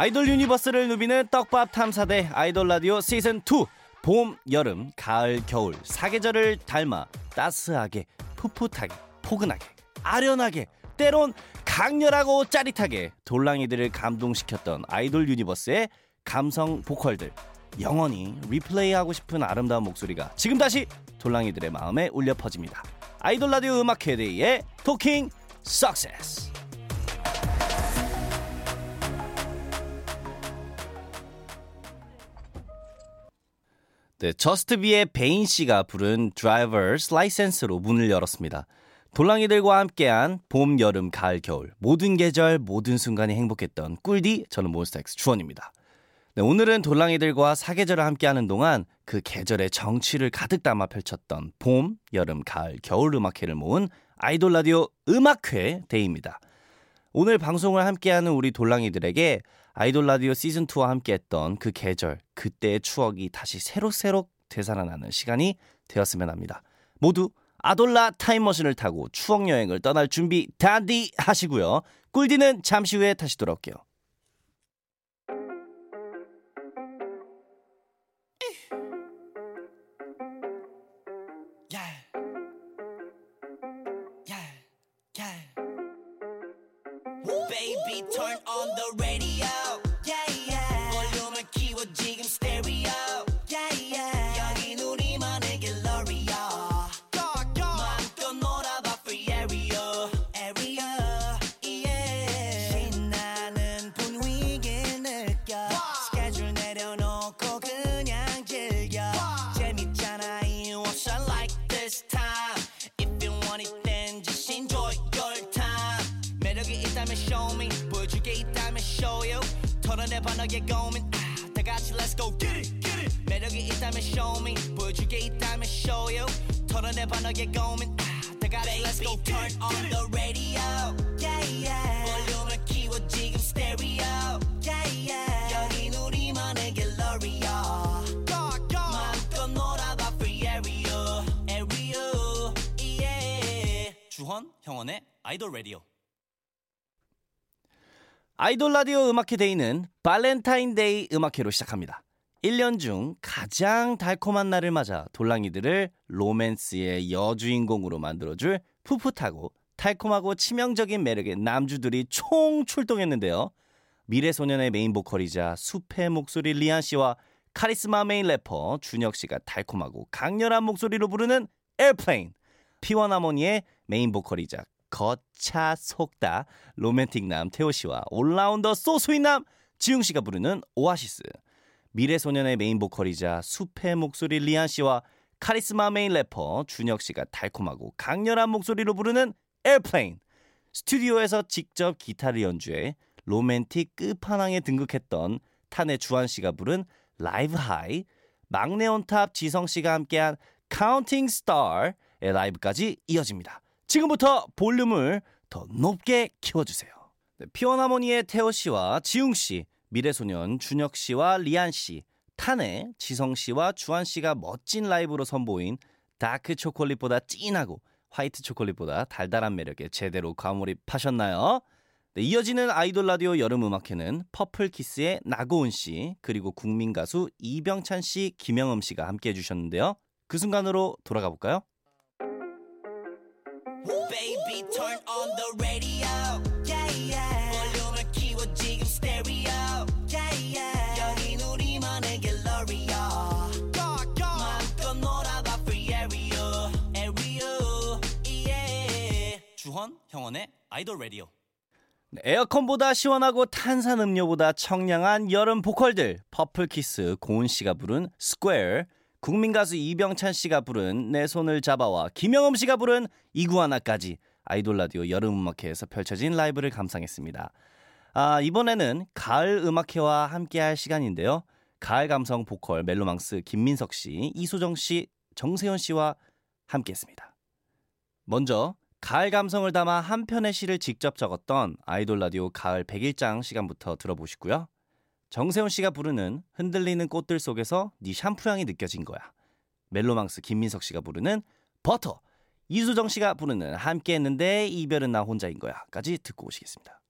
아이돌 universe를 누비는 떡밥 탐사대 아이돌 라디오 시즌 2 봄, 여름, 가을, 겨울 사계절을 닮아 따스하게 풋풋하게 포근하게 아련하게 때론 강렬하고 짜릿하게 돌랑이들을 감동시켰던 아이돌 universe의 감성 보컬들 영원히 replay하고 싶은 아름다운 목소리가 지금 다시 돌랑이들의 마음에 울려 퍼집니다. 아이돌 라디오 음악회 day의 talking success. 네, 저스트비의 베인 씨가 부른 drivers license로 문을 열었습니다. 돌랑이들과 함께한 봄, 여름, 가을, 겨울 모든 계절 모든 순간이 행복했던 꿀디 저는 몬스타엑스 주헌입니다. 네, 오늘은 돌랑이들과 사계절을 함께하는 동안 그 계절의 정취를 가득 담아 펼쳤던 봄, 여름, 가을, 겨울 음악회를 모은 아이돌 라디오 음악회 day입니다. 오늘 방송을 함께하는 우리 돌랑이들에게 아이돌 라디오 시즌 2와 함께했던 그 계절, 그때의 추억이 다시 새록새록 되살아나는 시간이 되었으면 합니다. 모두 아돌라 타임머신을 타고 추억 여행을 떠날 준비 단디 하시고요. 꿀디는 잠시 후에 다시 돌아올게요. Baby, turn on the radio. Yeah, yeah. 볼륨을 키워 지금 스테레오. Yeah, yeah. 여긴 우리만의 갤러리야. 마음껏 놀아봐 free area. area. Yeah. 신나는 분위기 느껴. 스케줄 너의 고민 아, 다 같이 let's go get it get it 매력이 있다면 show me 보여주게 있다면 show you 털어내봐 너의 고민 아, 다 같이 let's go turn on the radio yeah yeah 볼륨을 키워 지금 stereo yeah yeah 여긴 우리만의 갤러리야 마음껏 놀아봐 free area area yeah 주헌, 형원의 아이돌 라디오. 아이돌 라디오 음악회 day는 발렌타인데이 음악회로 시작합니다. 1년 중 가장 달콤한 날을 맞아 돌랑이들을 로맨스의 여주인공으로 만들어줄 풋풋하고 달콤하고 치명적인 매력의 남주들이 총 출동했는데요. 미래소년의 메인 보컬이자 숲의 목소리 리안 씨와 카리스마 메인 래퍼 준혁 씨가 달콤하고 강렬한 목소리로 부르는 airplane 피원 하모니의 메인 보컬이자 겉차속따 로맨틱남 테오 씨와 all-rounder so sweet남 지웅 씨가 부르는 오아시스 미래소년의 메인 보컬이자 숲의 목소리 리안 씨와 카리스마 메인 래퍼 준혁 씨가 달콤하고 강렬한 목소리로 부르는 airplane 스튜디오에서 직접 기타를 연주해 로맨틱 끝판왕에 등극했던 탄의 주안 씨가 부른 live high 막내 on top 지성 씨가 함께한 Counting Star의 라이브까지 이어집니다. 지금부터 볼륨을 더 높게 키워주세요. 네, 피원하모니의 테오 씨와 지웅 씨, 미래소년 준혁 씨와 리안 씨, TAN의 지성 씨와 주한 씨가 멋진 라이브로 선보인 다크 초콜릿보다 진하고 화이트 초콜릿보다 달달한 매력에 제대로 과몰입하셨나요? 네, 이어지는 아이돌 라디오 여름 음악회는 퍼플 키스의 나고은 씨 그리고 국민 가수 이병찬 씨, 김영흠 씨가 함께 해주셨는데요. 그 순간으로 돌아가 볼까요? 형원의 아이돌 라디오. 네, 에어컨보다 시원하고 탄산 음료보다 청량한 여름 보컬들 퍼플 키스 고은 씨가 부른 Square 국민 가수 이병찬 씨가 부른 내 손을 잡아와 김영음 씨가 부른 이구하나까지 아이돌 라디오 여름 음악회에서 펼쳐진 라이브를 감상했습니다. 아, 이번에는 가을 음악회와 함께 할 시간인데요. 가을 감성 보컬 멜로망스 김민석 씨, 이소정 씨, 정세현 씨와 함께 했습니다. 먼저 가을 감성을 담아 한 편의 시를 직접 적었던 아이돌 라디오 가을 100일장 시간부터 들어보시고요. 정세훈 씨가 부르는 흔들리는 꽃들 속에서 네 샴푸 향이 느껴진 거야. 멜로망스 김민석 씨가 부르는 버터. 이수정 씨가 부르는 함께 했는데 이별은 나 혼자인 거야까지 듣고 오시겠습니다.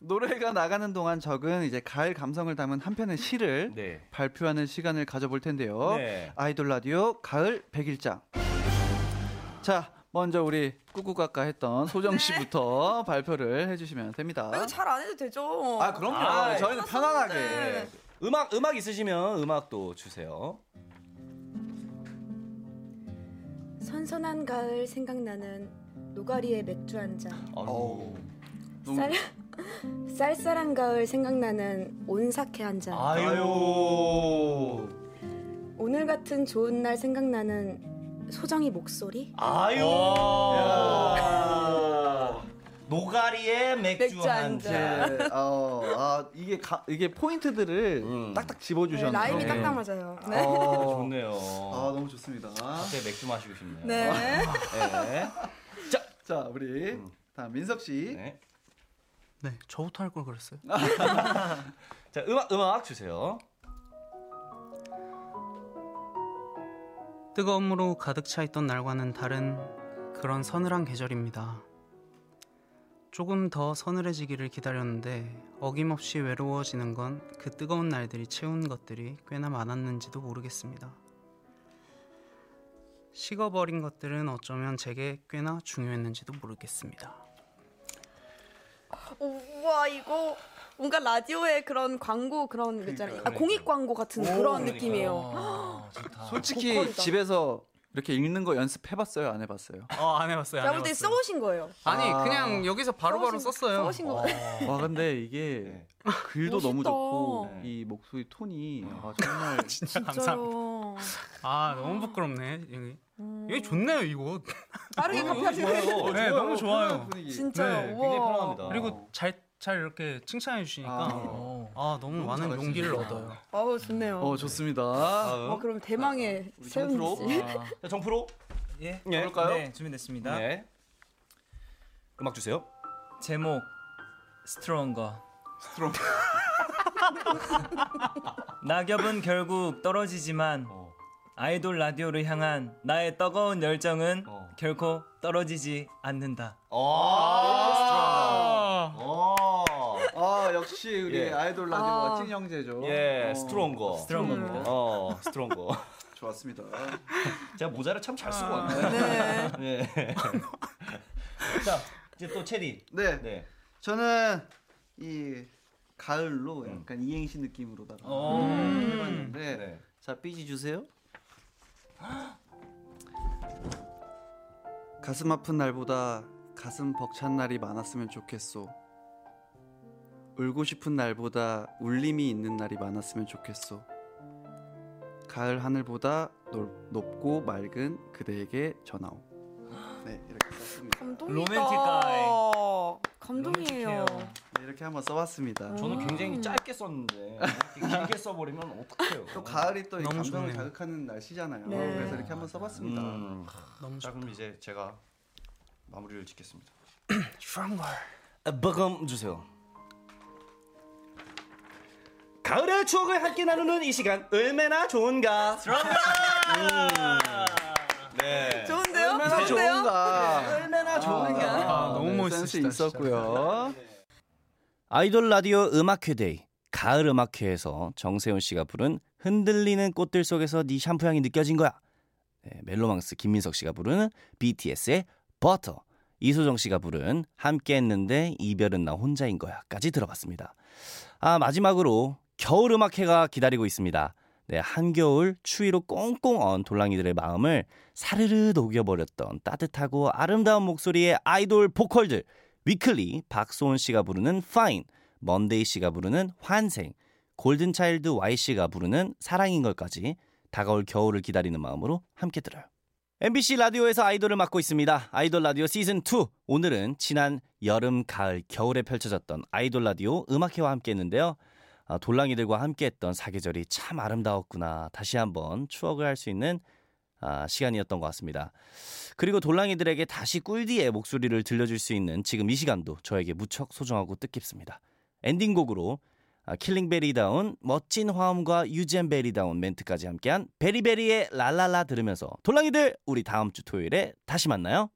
노래가 나가는 동안 적은 이제 가을 감성을 담은 한 편의 시를 네. 발표하는 시간을 가져볼 텐데요. 네. 아이돌 라디오 가을 100일장. 자, 먼저 우리 꾸꾸까까 했던 소정 씨부터 발표를 해주시면 됩니다. 이거 잘 안 해도 되죠. 아, 그럼요. 아, 저희는 편안하게. 네. 음악 음악 있으시면 음악도 주세요. 선선한 가을 생각나는 노가리에 맥주 한 잔. 어우, 너무 쌀 쌀쌀한 가을 생각나는 온사케 한 잔. 아유. 오늘 같은 좋은 날 생각나는 소정이 목소리. 아유. 야. 노가리에 맥주, 맥주 한한 잔. 네, 어, 아, 이게 가, 이게 포인트들을 음. 딱딱 네, 집어주셨네요. 라임이 네. 딱딱 맞아요. 네. 어, 좋네요. 아, 너무 좋습니다. 갑자기 맥주 마시고 싶네요. 네. 네. 자, 자, 우리 음. 다음 민석 씨. 네. 네, 저부터 할 걸 그랬어요. 자, 음악 음악 주세요. 뜨거움으로 가득 차 있던 날과는 다른 그런 서늘한 계절입니다. 조금 더 서늘해지기를 기다렸는데 어김없이 외로워지는 건 그 뜨거운 날들이 채운 것들이 꽤나 많았는지도 모르겠습니다. 식어버린 것들은 어쩌면 제게 꽤나 중요했는지도 모르겠습니다. 우와 이거 뭔가 라디오의 그런 광고 그런 거 있잖아요. 아. 공익 광고 같은 그런. 느낌이에요. 아, 좋다. 솔직히 보컬이다. 집에서 이렇게 읽는 거 연습해봤어요? 안 해봤어요? 어, 안 해봤어요. 제가 볼때 써오신 거예요. 아니, 아. 그냥 여기서 바로바로 써오신- 썼어요. 써오신 거 같아요. 와 근데 이게 네. 글도 너무 멋있다. 좋고 네. 이 목소리 톤이 아, 정말 진짜 감사합니다. 진짜요. 아, 너무 부끄럽네. 여기. 음. 여기 좋네요, 이거. 빠르게 카피하시네. 좋아요. 네, 너무 좋아요. 분위기. 진짜요. 네, 굉장히 우와. 편합니다. 그리고 잘, 잘 이렇게 칭찬해 주시니까 아. 아, 너무, 많은 잘하시네요. 용기를 얻어요. 어우 좋네요. 어 좋습니다. 어, 그럼 대망의 우리 세훈 정프로. 씨. 아, 자, 정프로. 예. 예. 그럴까요? 네, 준비됐습니다. 네. 음악 주세요. 제목 Stronger. Strong. 낙엽은 결국 떨어지지만 어. 아이돌 라디오를 향한 나의 뜨거운 열정은 어. 결코 떨어지지 않는다. 아. 어. 아 역시 우리 예. 아이돌 라디오 아. 멋진 형제죠. 예, 어, Stronger. Stronger입니다. 어, Stronger. 좋았습니다. 제가 모자를 참 잘 쓰고 아. 왔네요. 네. 네. 자, 이제 또 체리. 네, 네. 저는 이 가을로 약간 이행시 느낌으로다가 어. 해봤는데 네. 자 삐지 주세요. 가슴 아픈 날보다 가슴 벅찬 날이 많았으면 좋겠소. 울고 싶은 날보다 울림이 있는 날이 많았으면 좋겠소. 가을 하늘보다 높- 높고 맑은 그대에게 전하오. 네 이렇게 썼습니다. 감동이다. 로맨틱 가이. 감동이에요. 네, 이렇게 한번 써봤습니다. 저는 굉장히 짧게 썼는데 이렇게 길게 써버리면 어떡해요? 또 가을이 또 이 너무 감성을 좋네요. 자극하는 날씨잖아요. 네. 그래서 이렇게 한번 써봤습니다. 음. 너무 자. 그럼 이제 제가 마무리를 짓겠습니다. 스트롱걸. 버금 주세요. 가을의 추억을 함께 나누는 이 시간 얼마나 좋은가? 네. 좋은데요? 얼마나 좋은데요? 좋은가. 얼마나 좋은가? 아, 너무 네, 멋있으시다, 센스 있었고요. 아이돌 라디오 음악회데이 가을 음악회에서 정세훈 씨가 부른 흔들리는 꽃들 속에서 네 샴푸 향이 느껴진 거야. 네, 멜로망스 김민석 씨가 부르는 BTS의 버터. 이소정 씨가 부른 함께 했는데 이별은 나 혼자인 거야까지 들어봤습니다. 아, 마지막으로 겨울 음악회가 기다리고 있습니다. 네, 한겨울 추위로 꽁꽁 언 돌랑이들의 마음을 사르르 녹여버렸던 따뜻하고 아름다운 목소리의 아이돌 보컬들 위클리 박소은 씨가 부르는 Fine, 먼데이 씨가 부르는 환생, 골든차일드 Y 씨가 부르는 사랑인 걸까지 다가올 겨울을 기다리는 마음으로 함께 들어요. MBC 라디오에서 아이돌을 맡고 있습니다. 아이돌 라디오 시즌 2. 오늘은 지난 여름, 가을, 겨울에 펼쳐졌던 아이돌 라디오 음악회와 함께 했는데요. 아, 돌랑이들과 함께 했던 사계절이 참 아름다웠구나. 다시 한번 추억을 할 수 있는 아, 시간이었던 것 같습니다. 그리고 돌랑이들에게 다시 꿀디의 목소리를 들려줄 수 있는 지금 이 시간도 저에게 무척 소중하고 뜻깊습니다. 엔딩곡으로 아, 킬링베리다운 멋진 화음과 유젠베리다운 멘트까지 함께한 베리베리의 랄랄라 들으면서 돌랑이들 우리 다음 주 토요일에 다시 만나요.